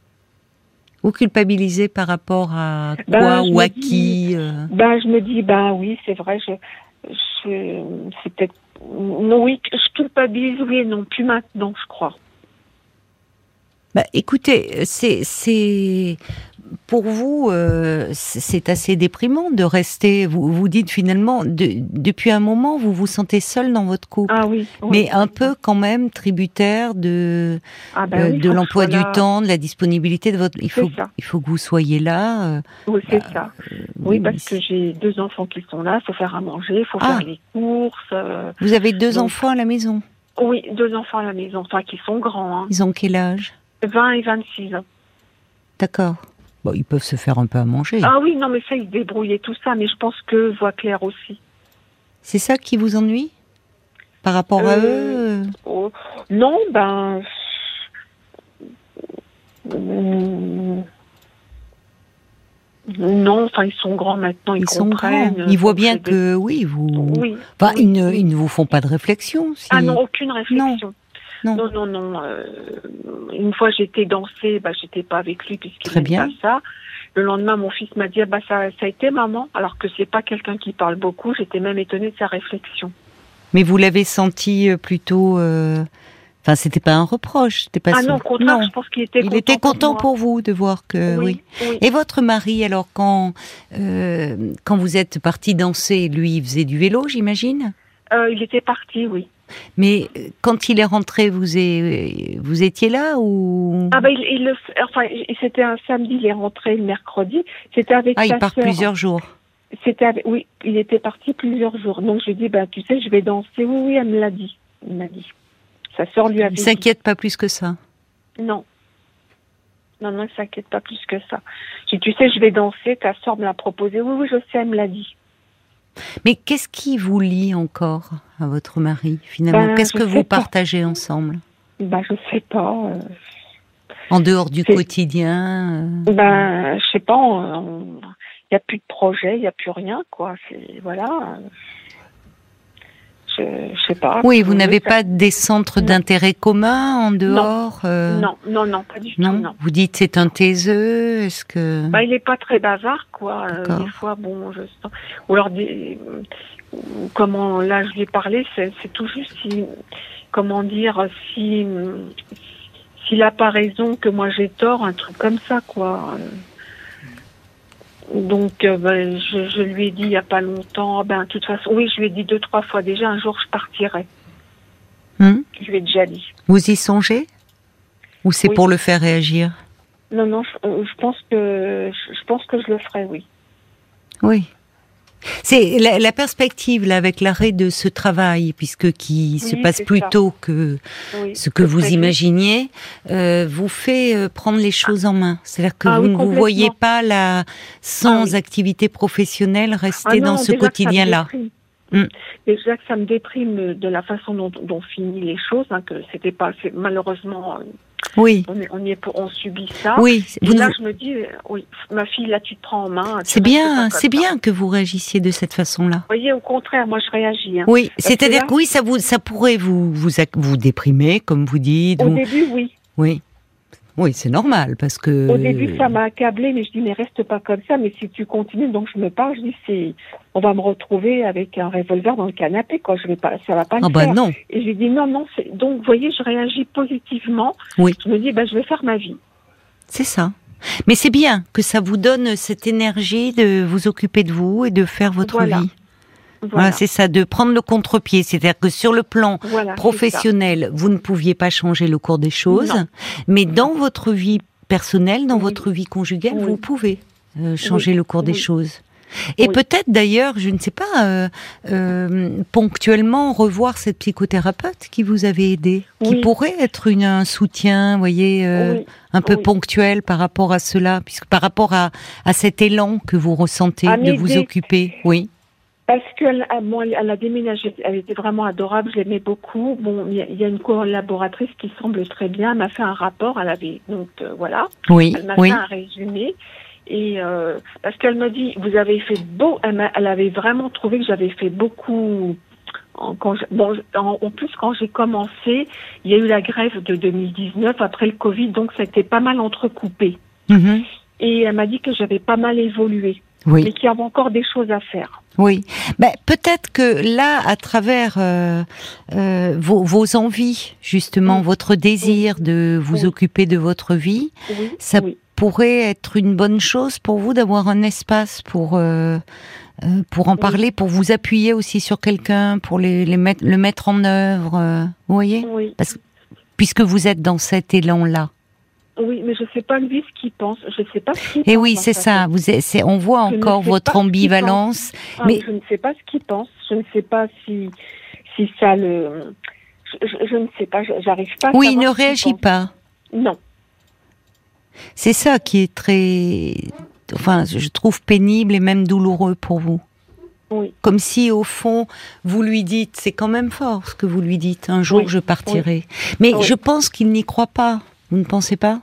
A: Ou culpabiliser par rapport à ben, quoi ou à qui euh
B: ben, Je me dis, ben oui, c'est vrai, je, c'est peut-être. Non, oui, je culpabilise, oui, non, plus maintenant, je crois.
A: Bah, écoutez, c'est pour vous, euh, c'est assez déprimant de rester. Vous vous dites finalement, depuis un moment, vous vous sentez seul dans votre couple,
B: ah oui,
A: mais un peu quand même tributaire de ah ben euh, de l'emploi du temps, de la disponibilité de votre. Il faut il faut que vous soyez là.
B: Euh, oui, c'est bah, ça. oui, parce que j'ai deux enfants qui sont là. Il faut faire à manger, il faut faire ah. les courses.
A: vous avez deux enfants à la maison?
B: Oui, deux enfants à la maison, enfin qui sont grands. Hein.
A: Ils ont quel âge?
B: 20 et 26 ans.
A: D'accord. Bon, ils peuvent se faire un peu à manger.
B: Ah oui, non, mais ça, ils débrouillaient tout ça, mais je pense que voix claire aussi.
A: C'est ça qui vous ennuie Par rapport à euh, eux?
B: oh, Non, ben. Non, enfin, ils sont grands maintenant, ils, sont grands.
A: Ils voient bien que, oui, vous.
B: Oui.
A: Enfin, Ils, ne, ils, ne, vous font pas de réflexion.
B: Ah non, aucune réflexion. Non, non, non. Euh, une fois, j'étais danser, bah, j'étais pas avec lui puisqu'il n'aimait pas ça. Le lendemain, mon fils m'a dit, ah, bah, ça, ça a été maman, alors que c'est pas quelqu'un qui parle beaucoup. J'étais même étonnée de sa réflexion.
A: Mais vous l'avez senti euh, plutôt. Euh... Enfin, c'était pas un reproche, c'était pas.
B: Ah non, au contraire, je pense qu'il était.
A: Il était content pour, vous de voir que oui, Et votre mari, alors quand euh, quand vous êtes parti danser, lui, il faisait du vélo, j'imagine?
B: Euh, il était parti, oui.
A: Mais euh, quand il est rentré, vous, vous étiez là ou?
B: Ah ben il, enfin c'était un samedi, il est rentré le mercredi. C'était avec
A: ah, il part plusieurs jours.
B: C'était oui, il était parti plusieurs jours. Donc je lui dis bah tu sais je vais danser. Oui oui, elle me l'a dit. Il m'a dit. Sa sœur lui a dit. Il
A: s'inquiète pas plus que ça?
B: Non. Non, non, il s'inquiète pas plus que ça. Dit, tu sais, je vais danser, ta sœur me l'a proposé. Oui, oui, je sais, elle me l'a dit.
A: Mais qu'est-ce qui vous lie encore à votre mari finalement ben, Qu'est-ce que vous partagez ensemble
B: bah, Je sais pas. Euh.
A: En dehors du quotidien
B: euh... Ben, je sais pas, il n'y a plus de projet, il n'y a plus rien, quoi. Voilà. Je, je sais pas.
A: Oui, vous n'avez pas des centres d'intérêt commun en dehors
B: non. Euh... non. non, non, pas du
A: non.
B: tout. Non.
A: Vous dites c'est un taiseux, est-ce que
B: bah, il n'est pas très bavard, quoi. Euh, des fois, bon, je ou alors des... comment là je lui ai parlé, c'est tout juste si, comment dire, si s'il a pas raison que moi j'ai tort, un truc comme ça, quoi. Donc, euh, ben, je, je, lui ai dit il n'y a pas longtemps, ben, de toute façon, oui, je lui ai dit deux, trois fois déjà, un jour je partirai.
A: Hum?
B: Je lui ai déjà dit.
A: Vous y songez? Ou c'est
B: Oui.
A: pour le faire réagir?
B: Non, non, je, je pense que je pense que je le ferai, oui.
A: Oui. C'est la, la perspective là avec l'arrêt de ce travail, puisque qui se passe plus
B: ça.
A: tôt que
B: oui.
A: ce que vous imaginiez, euh, vous fait euh, prendre les choses en main. C'est-à-dire que
B: Ah
A: vous
B: oui,
A: ne vous voyez pas là sans
B: Ah
A: activité professionnelle rester
B: Ah non,
A: dans ce quotidien-là. Mm.
B: Déjà que ça me déprime de la façon dont, dont finit les choses, hein, que c'était pas, malheureusement, euh,
A: Oui,
B: on, est, on y est pour, on subit ça.
A: oui.
B: Et là, je me dis, euh, oui, ma fille, là, tu te prends en main.
A: C'est bien, c'est bien que vous réagissiez de cette façon-là.
B: Vous voyez, au contraire, moi, je réagis. hein.
A: Oui, c'est-à-dire
B: que là-
A: oui, ça vous, ça pourrait vous, vous, vous déprimer, comme vous dites.
B: Au
A: vous-
B: début, oui.
A: Oui, oui, c'est normal parce que.
B: Au début, ça m'a accablé, mais je dis, mais reste pas comme ça. Mais si tu continues, donc je me parle, je dis, c'est, on va me retrouver avec un revolver dans le canapé, quoi. Je vais pas, ça va pas
A: Ah bah
B: faire.
A: non.
B: Et je lui dis, non, non, c'est, donc, vous voyez, je réagis positivement.
A: Oui.
B: Je me dis, bah, je vais faire ma vie.
A: C'est ça. Mais c'est bien que ça vous donne cette énergie de vous occuper de vous et de faire votre
B: Voilà.
A: vie.
B: Voilà.
A: Voilà, c'est ça, de prendre le contre-pied. C'est-à-dire que sur le plan
B: Voilà,
A: professionnel, vous ne pouviez pas changer le cours des choses,
B: Non.
A: mais dans votre vie personnelle, dans
B: Oui.
A: votre vie conjugale,
B: Oui.
A: vous pouvez euh, changer
B: Oui.
A: le cours des choses. Et
B: Oui.
A: peut-être d'ailleurs, je ne sais pas, euh, euh, ponctuellement revoir cette psychothérapeute qui vous avait aidé, qui pourrait être une, un soutien, vous voyez, euh,
B: Oui.
A: un peu ponctuel par rapport à cela, puisque par rapport à, à cet élan que vous ressentez
B: À
A: de vous occuper. Oui,
B: Parce qu'elle a, moi, elle a déménagé, elle était vraiment adorable, je l'aimais beaucoup. Bon, il y, a- une collaboratrice qui semble très bien, elle m'a fait un rapport, elle avait, donc euh, voilà,
A: oui,
B: elle m'a
A: oui.
B: fait un résumé. Et euh, parce qu'elle me dit, vous avez fait beau, elle, m'a- elle avait vraiment trouvé que j'avais fait beaucoup. En, quand je- bon, en, en plus, quand j'ai commencé, il y a eu la grève de 2019 après le Covid, donc ça a été pas mal entrecoupé.
A: Mhm.
B: Et elle m'a dit que j'avais pas mal évolué,
A: Oui.
B: mais qu'il y avait encore des choses à faire.
A: Oui, ben, peut-être que là, à travers euh, euh, vos, vos envies, justement,
B: Oui.
A: votre désir de vous
B: Oui.
A: occuper de votre vie, Ça pourrait être une bonne chose pour vous d'avoir un espace pour euh, pour en parler, pour vous appuyer aussi sur quelqu'un, pour les, les mettre, le mettre en œuvre. euh, vous voyez,
B: Oui.
A: puisque vous êtes dans cet élan-là.
B: Oui, mais je sais pas lui ce qu'il pense. Je sais pas ce qu'il
A: Et
B: pense,
A: oui, c'est ça. Vous, c'est, on voit
B: Je ne
A: encore votre ambivalence.
B: Ah,
A: mais-
B: je ne sais pas ce qu'il pense. Je ne sais pas si si ça le. Je, je- je ne sais pas. J'arrive pas. à
A: Oui, il ne réagit pas.
B: Non.
A: C'est ça qui est très, enfin, je trouve pénible et même douloureux pour vous.
B: Oui.
A: Comme si, au fond, vous lui dites, c'est quand même fort ce que vous lui dites, un jour
B: Oui,
A: je partirai. Mais je pense qu'il n'y croit pas. Vous ne pensez pas?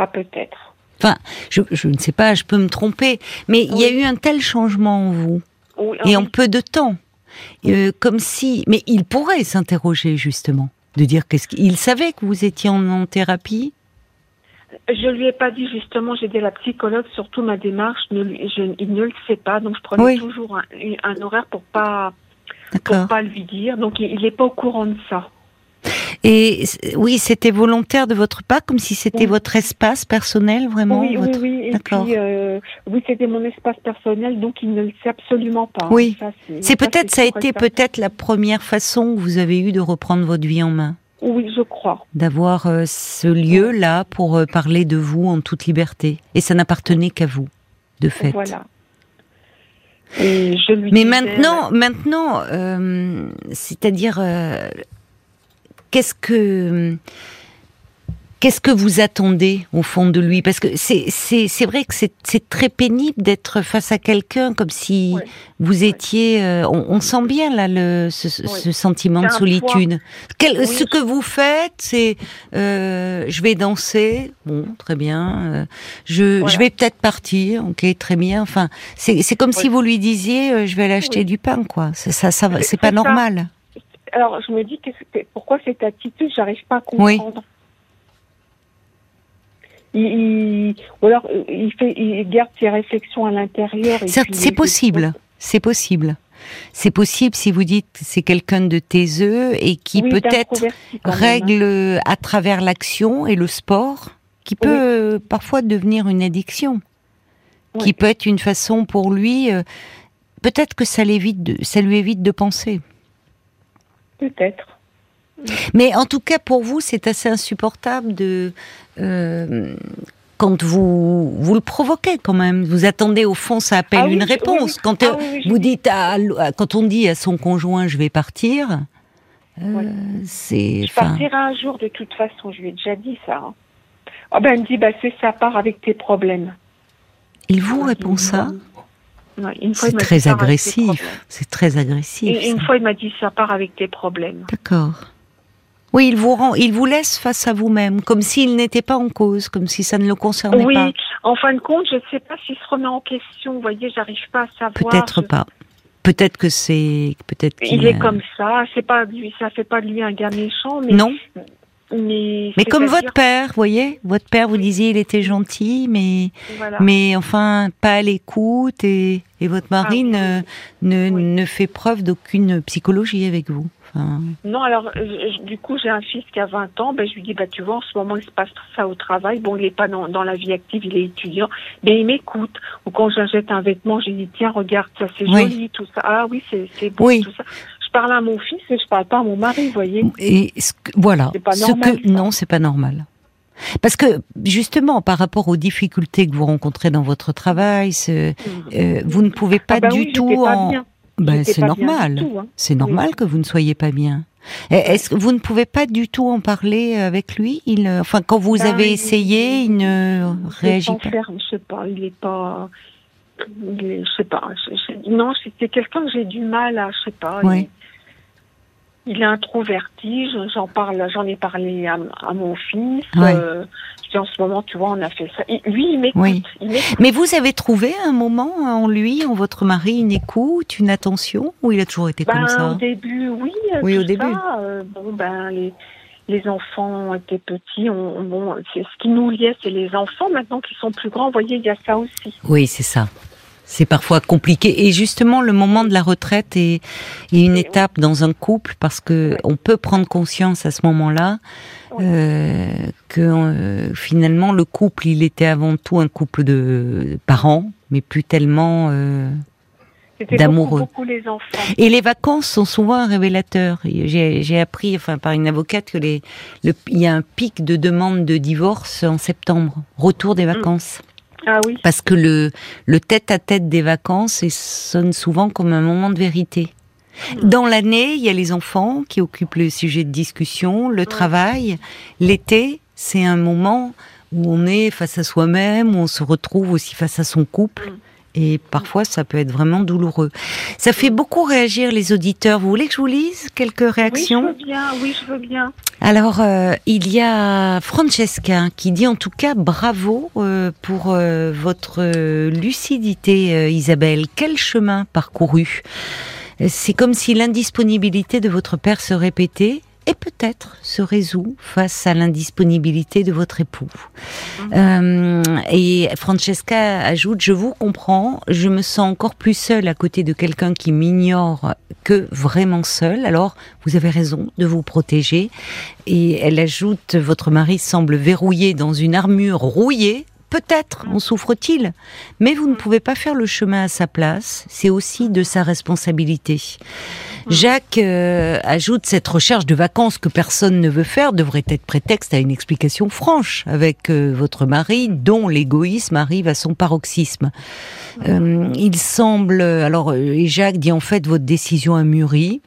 B: Pas peut-être.
A: Enfin, je, je ne sais pas, je peux me tromper, mais il y a eu un tel changement en vous,
B: Oui,
A: et
B: ah
A: en peu de temps. Euh, comme si. Mais il pourrait s'interroger, justement, de dire qu'est-ce qu'il savait que vous étiez en, en thérapie?
B: Je lui ai pas dit justement. J'ai dit à la psychologue surtout ma démarche. Ne lui, je, il ne le sait pas. Donc je prenais
A: Oui.
B: toujours un, un horaire pour pas pour pas lui dire. Donc il n'est pas au courant de ça.
A: Et oui, c'était volontaire de votre part, comme si c'était
B: Oui.
A: votre espace personnel, vraiment
B: Oui,
A: votre...
B: oui, oui.
A: D'accord.
B: puis, euh, oui, c'était mon espace personnel, donc il ne le sait absolument pas.
A: Oui.
B: Ça,
A: C'est peut-être, ça a été peut-être la première façon que vous avez eu de reprendre votre vie en main,
B: Oui, je crois.
A: d'avoir euh, ce lieu-là pour euh, parler de vous en toute liberté. Et ça n'appartenait qu'à vous, de fait.
B: Voilà. Et je lui
A: Mais
B: disais,
A: maintenant, maintenant, euh, c'est-à-dire, qu'est-ce que Qu'est-ce que vous attendez au fond de lui? Parce que c'est vrai que c'est très pénible d'être face à quelqu'un comme si vous étiez. Euh, on, sent bien là le, ce, sentiment de solitude. Ce que vous faites, c'est euh, je vais danser. Bon, très bien. Euh, je, je vais peut-être partir. Ok, très bien. Enfin, c'est comme si vous lui disiez je vais aller acheter du pain, quoi. Ça, ça, ça c'est pas normal.
B: Alors je me dis que pourquoi cette attitude, j'arrive pas à comprendre il, ou alors euh, il, fait, il garde ses réflexions à l'intérieur.
A: C'est possible, c'est possible. C'est possible si vous dites c'est quelqu'un de taiseux et qui peut-être hein. règle à travers l'action et le sport, qui peut parfois devenir une addiction, qui peut être une façon pour lui. Euh, peut-être que ça, de, ça lui évite de penser.
B: Peut-être.
A: Mais en tout cas, pour vous, c'est assez insupportable de euh, quand vous vous le provoquez quand même. Vous attendez au fond, ça appelle ah une réponse. Quand ah vous dites à, quand on dit à son conjoint, je vais partir. Euh, c'est.
B: Je partirai un jour de toute façon. Je lui ai déjà dit ça. Hein. Oh ben, elle me dit, bah, c'est ça part avec tes problèmes.
A: Il vous répond ça c'est très agressif. C'est très agressif.
B: une fois, il m'a dit ça part avec tes problèmes.
A: D'accord. Oui, il vous rend, il vous laisse face à vous-même, comme s'il n'était pas en cause, comme si ça ne le concernait
B: pas.
A: Oui,
B: en fin de compte, je ne sais pas s'il se remet en question. Vous voyez, j'arrive pas à savoir.
A: Peut-être pas. Peut-être que c'est, peut-être.
B: Il est comme ça. C'est pas lui, ça fait pas de lui un gars méchant, mais.
A: Non. Mais, mais comme votre père, vous voyez, votre père, vous disiez, il était gentil, mais, mais enfin, pas à l'écoute, et, et votre mari ah ne, ne, ne fait preuve d'aucune psychologie avec vous.
B: Non, alors du coup j'ai un fils qui a 20 ans, ben, je lui dis bah tu vois en ce moment il se passe ça au travail, bon il n'est pas dans, dans, la vie active, il est étudiant, mais il m'écoute. Ou quand j'achète un vêtement, j'ai dit tiens regarde ça c'est joli tout ça, ah oui c'est beau tout ça. Je parle à mon fils et je parle pas à mon mari, vous voyez.
A: Et voilà, pas ce que non c'est pas normal. Parce que justement, par rapport aux difficultés que vous rencontrez dans votre travail, ce, euh, vous ne pouvez pas ah bah du tout en, ben, c'est normal. Hein. C'est normal que vous ne soyez pas bien. Est-ce que vous ne pouvez pas du tout en parler avec lui? Il, Enfin, quand vous ben, avez essayé, il, ne réagit pas.
B: je sais pas, il est pas. je sais pas. non, c'est quelqu'un que j'ai du mal à, je sais pas. Oui. Il, est introverti. J'en parle, j'en ai parlé à, mon fils. Euh, en ce moment, tu vois, on a fait ça. lui, il m'écoute.
A: Mais vous avez trouvé un moment en lui, en votre mari, une écoute, une attention, ou il a toujours été comme ben, ça
B: Au début, oui. Oui, au début. Euh, bon, ben, les, enfants étaient petits. bon, ce qui nous liait, c'est les enfants. Maintenant qu'ils sont plus grands, vous voyez, il y a ça aussi.
A: Oui, c'est ça c'est parfois compliqué. Et justement, le moment de la retraite est, une étape dans un couple parce que on peut prendre conscience à ce moment-là euh, que euh, finalement le couple, il était avant tout un couple de parents, mais plus tellement euh, d'amoureux. Et les vacances sont souvent un révélateur. J'ai appris, enfin par une avocate, que les, il y a un pic de demande de divorce en septembre, retour des mm. vacances.
B: Ah oui.
A: Parce que le, le tête-à-tête des vacances sonne souvent comme un moment de vérité. Dans l'année, il y a les enfants qui occupent le sujet de discussion, le travail. L'été, c'est un moment où on est face à soi-même, où on se retrouve aussi face à son couple. Hmm. Et parfois, ça peut être vraiment douloureux. Ça fait beaucoup réagir les auditeurs. Vous voulez que je vous lise quelques réactions?
B: Oui, je veux bien. Oui, je veux bien.
A: Alors, euh, il y a Francesca qui dit en tout cas bravo euh, pour euh, votre lucidité, Isabelle. Quel chemin parcouru? C'est comme si l'indisponibilité de votre père se répétait et peut-être se résout face à l'indisponibilité de votre époux. Euh, et Francesca ajoute, je vous comprends, je me sens encore plus seule à côté de quelqu'un qui m'ignore que vraiment seule. Alors, vous avez raison de vous protéger. Et elle ajoute, votre mari semble verrouillé dans une armure rouillée Peut-être en souffre-t-il, mais vous ne pouvez pas faire le chemin à sa place, c'est aussi de sa responsabilité. Jacques euh, ajoute cette recherche de vacances que personne ne veut faire devrait être prétexte à une explication franche avec euh, votre mari, dont l'égoïsme arrive à son paroxysme. Euh, il semble, alors, et Jacques dit en fait votre décision a mûri.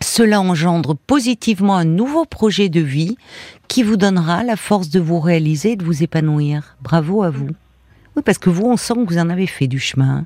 A: Cela engendre positivement un nouveau projet de vie qui vous donnera la force de vous réaliser et de vous épanouir. Bravo à vous. Oui, parce que vous, on sent que vous en avez fait du chemin.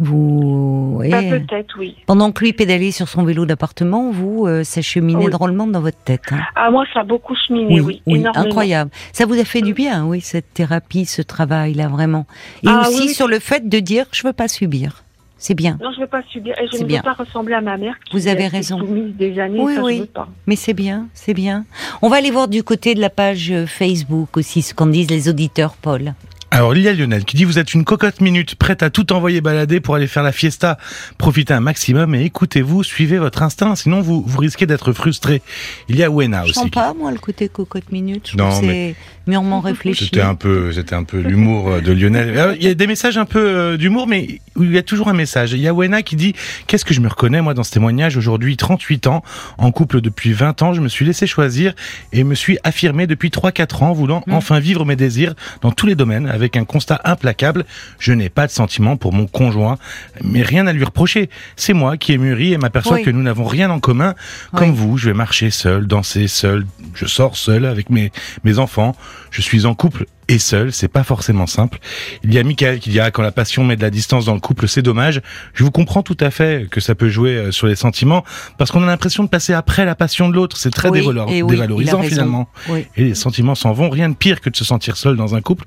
A: Vous,
B: bah, peut-être, oui.
A: Pendant que lui pédalait sur son vélo d'appartement, vous, euh, ça cheminait drôlement dans votre tête. Hein.
B: Ah, moi, ça a beaucoup cheminé, oui, oui,
A: incroyable. Ça vous a fait du bien, oui, cette thérapie, ce travail-là, vraiment. Et ah aussi sur le fait de dire, je veux pas subir. C'est bien.
B: Non, je ne veux pas subir. Et je ne veux pas ressembler à ma mère. Qui
A: Vous avez raison.
B: des années. Oui, oui.
A: Mais c'est bien, c'est bien. On va aller voir du côté de la page Facebook aussi ce qu'en disent les auditeurs, Paul.
C: Alors il y a Lionel qui dit vous êtes une cocotte minute prête à tout envoyer balader pour aller faire la fiesta, profitez un maximum et écoutez-vous, suivez votre instinct, sinon vous, vous risquez d'être frustré. Il y a Wena aussi. Je
A: sens pas moi le côté cocotte minute. non, c'est mûrement réfléchi.
C: C'était un peu, c'était un peu l'humour euh, de Lionel. il y a des messages un peu euh, d'humour, mais il y a toujours un message. Il y a Wena qui dit qu'est-ce que je me reconnais moi dans ce témoignage aujourd'hui, 38 ans, en couple depuis 20 ans, je me suis laissé choisir et me suis affirmé depuis 3-4 ans, voulant mm. enfin vivre mes désirs dans tous les domaines avec un constat implacable. Je n'ai pas de sentiment pour mon conjoint, mais rien à lui reprocher. C'est moi qui ai mûri et m'aperçois que nous n'avons rien en commun. Comme vous, je vais marcher seul, danser seul, je sors seul avec mes, mes enfants. Je suis en couple et seul, c'est pas forcément simple. Il y a Michael qui dira quand la passion met de la distance dans le couple, c'est dommage. Je vous comprends tout à fait que ça peut jouer euh, sur les sentiments parce qu'on a l'impression de passer après la passion de l'autre. C'est très dévalorisant finalement. Et les sentiments s'en vont. Rien de pire que de se sentir seul dans un couple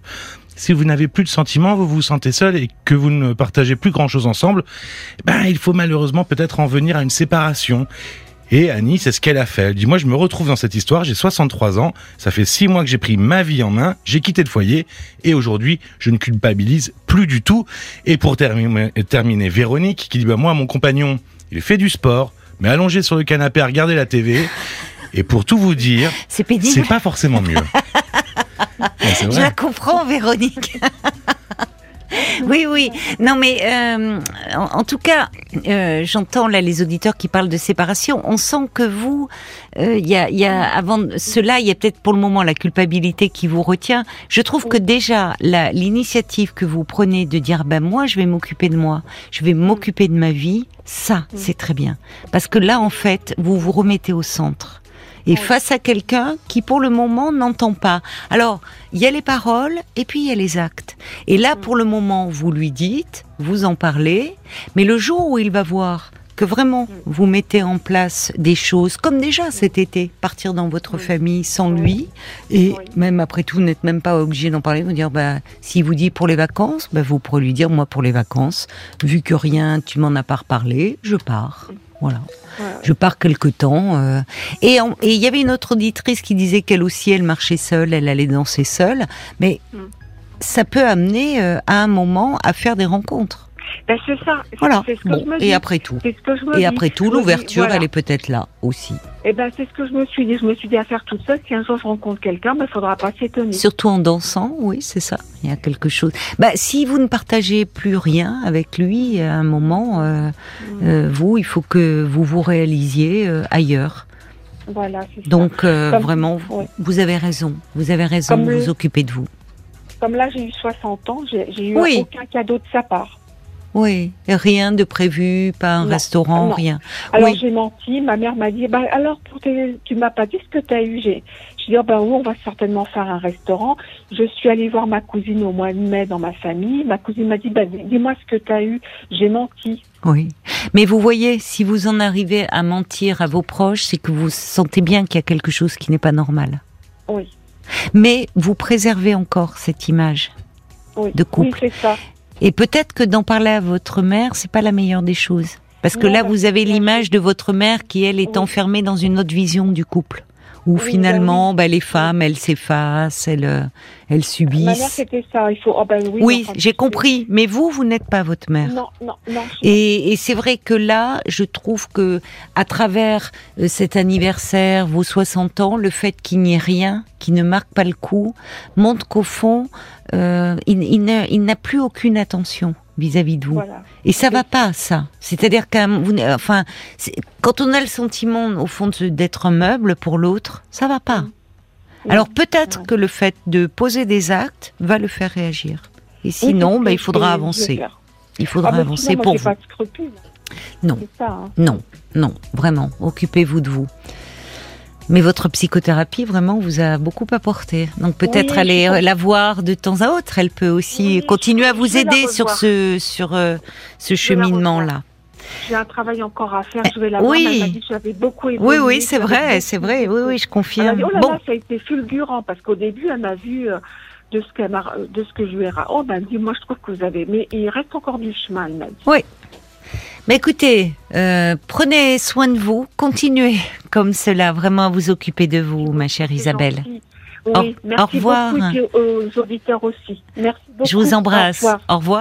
C: si vous n'avez plus de sentiments, vous vous sentez seul et que vous ne partagez plus grand chose ensemble, ben, il faut malheureusement peut-être en venir à une séparation. Et Annie, c'est ce qu'elle a fait. Elle dit, moi, je me retrouve dans cette histoire, j'ai 63 ans, ça fait 6 mois que j'ai pris ma vie en main, j'ai quitté le foyer, et aujourd'hui, je ne culpabilise plus du tout. Et pour terminer, terminer Véronique, qui dit, bah, moi, mon compagnon, il fait du sport, mais allongé sur le canapé à regarder la TV. Et pour tout vous dire, c'est pas forcément mieux.
A: Je la comprends, Véronique. Oui, oui. Non, mais euh, en, tout cas, euh, j'entends là les auditeurs qui parlent de séparation. On sent que vous, euh, il y, a, y, a, avant cela, il y a peut-être pour le moment la culpabilité qui vous retient. Je trouve que déjà l'initiative que vous prenez de dire ben moi, je vais m'occuper de moi, je vais m'occuper de ma vie, ça, c'est très bien. Parce que là, en fait, vous vous remettez au centre et face à quelqu'un qui pour le moment n'entend pas. Alors, il y a les paroles et puis il y a les actes. Et là, pour le moment, vous lui dites, vous en parlez, mais le jour où il va voir que vraiment vous mettez en place des choses, comme déjà cet été, partir dans votre famille sans lui, et même après tout, vous n'êtes même pas obligé d'en parler, vous dire, bah, s'il vous dit pour les vacances, bah, vous pourrez lui dire, moi pour les vacances, vu que rien, tu m'en as pas reparlé, je pars. Voilà. Je pars quelque temps. Euh, et il y avait une autre auditrice qui disait qu'elle aussi, elle marchait seule, elle allait danser seule. Mais mm. ça peut amener euh, à un moment à faire des rencontres.
B: Ben, c'est ça.
A: Voilà. et après tout. et après tout, l'ouverture, elle est peut-être là aussi.
B: Eh ben, c'est ce que je me suis dit. Je me suis dit à faire toute seule. Si un jour je rencontre quelqu'un, il ben, faudra pas s'étonner.
A: Surtout en dansant, oui, c'est ça. Il y a quelque chose. Bah, si vous ne partagez plus rien avec lui, à un moment, euh, mm. euh, vous, il faut que vous vous réalisiez euh, ailleurs.
B: Voilà,
A: Donc, vraiment, vous avez raison. Vous avez raison de vous occuper de vous.
B: Comme là, j'ai eu 60 ans, j'ai eu aucun cadeau de sa part.
A: Oui, rien de prévu, pas un restaurant, rien.
B: Alors j'ai menti, ma mère m'a dit, bah, alors pour tu m'as pas dit ce que tu as eu. J'ai dit, oh, ben oui, on va certainement faire un restaurant. Je suis allée voir ma cousine au mois de mai dans ma famille. Ma cousine m'a dit, bah, dis-moi ce que tu as eu. J'ai menti.
A: Oui, mais vous voyez, si vous en arrivez à mentir à vos proches, c'est que vous sentez bien qu'il y a quelque chose qui n'est pas normal.
B: Oui.
A: Mais vous préservez encore cette image de couple.
B: Oui, c'est ça.
A: Et peut-être que d'en parler à votre mère, c'est pas la meilleure des choses. Parce que là, vous avez l'image de votre mère qui, elle, est enfermée dans une autre vision du couple où finalement bah, les femmes elles s'effacent, elles, euh, elles subissent. Ma
B: mère c'était ça, il faut. Oh, ben oui,
A: oui j'ai compris, mais vous vous n'êtes pas votre mère.
B: Non, non, non.
A: Et, et c'est vrai que là, je trouve que à travers euh, cet anniversaire, vos 60 ans, le fait qu'il n'y ait rien, qui ne marque pas le coup, montre qu'au fond, euh, il, il n'a plus aucune attention vis-à-vis de vous. Et ça va pas, ça. C'est-à-dire que, enfin, quand on a le sentiment, au fond, d'être un meuble pour l'autre, ça va pas. Alors peut-être que le fait de poser des actes va le faire réagir. Et sinon, bah, il faudra avancer. Il faudra ah, avancer pour vous. Non.
B: Ça. hein.
A: Non, non, vraiment. Occupez-vous de vous. Mais votre psychothérapie vraiment vous a beaucoup apporté. Donc peut-être
B: Oui,
A: aller
B: pense-
A: la voir de temps à autre. Elle peut aussi
B: Oui,
A: continuer à vous aider sur ce sur euh, ce cheminement-là.
B: J'ai un travail encore à faire. Je vais la voir.
A: oui.
B: Elle m'a dit que j'avais beaucoup
A: Oui,
B: évolué.
A: oui, c'est
B: que j'avais
A: vrai, c'est vrai. Oui, oui, je
B: Elle m'a
A: confirme.
B: dit, oh là
A: Bon,
B: là, ça a été fulgurant parce qu'au début, elle m'a vu euh, de ce qu'elle m'a, de ce que je lui ai. ra- Oh, ben, elle me dit, moi, je trouve que vous avez, mais il reste encore du chemin, elle m'a dit.
A: Mais écoutez, euh, prenez soin de vous, continuez comme cela, vraiment à vous occuper de vous, ma chère Isabelle. Au-
B: merci
A: au revoir.
B: beaucoup aux auditeurs aussi. Merci beaucoup.
A: Je vous
B: Au
A: embrasse.
B: revoir.
A: Au revoir.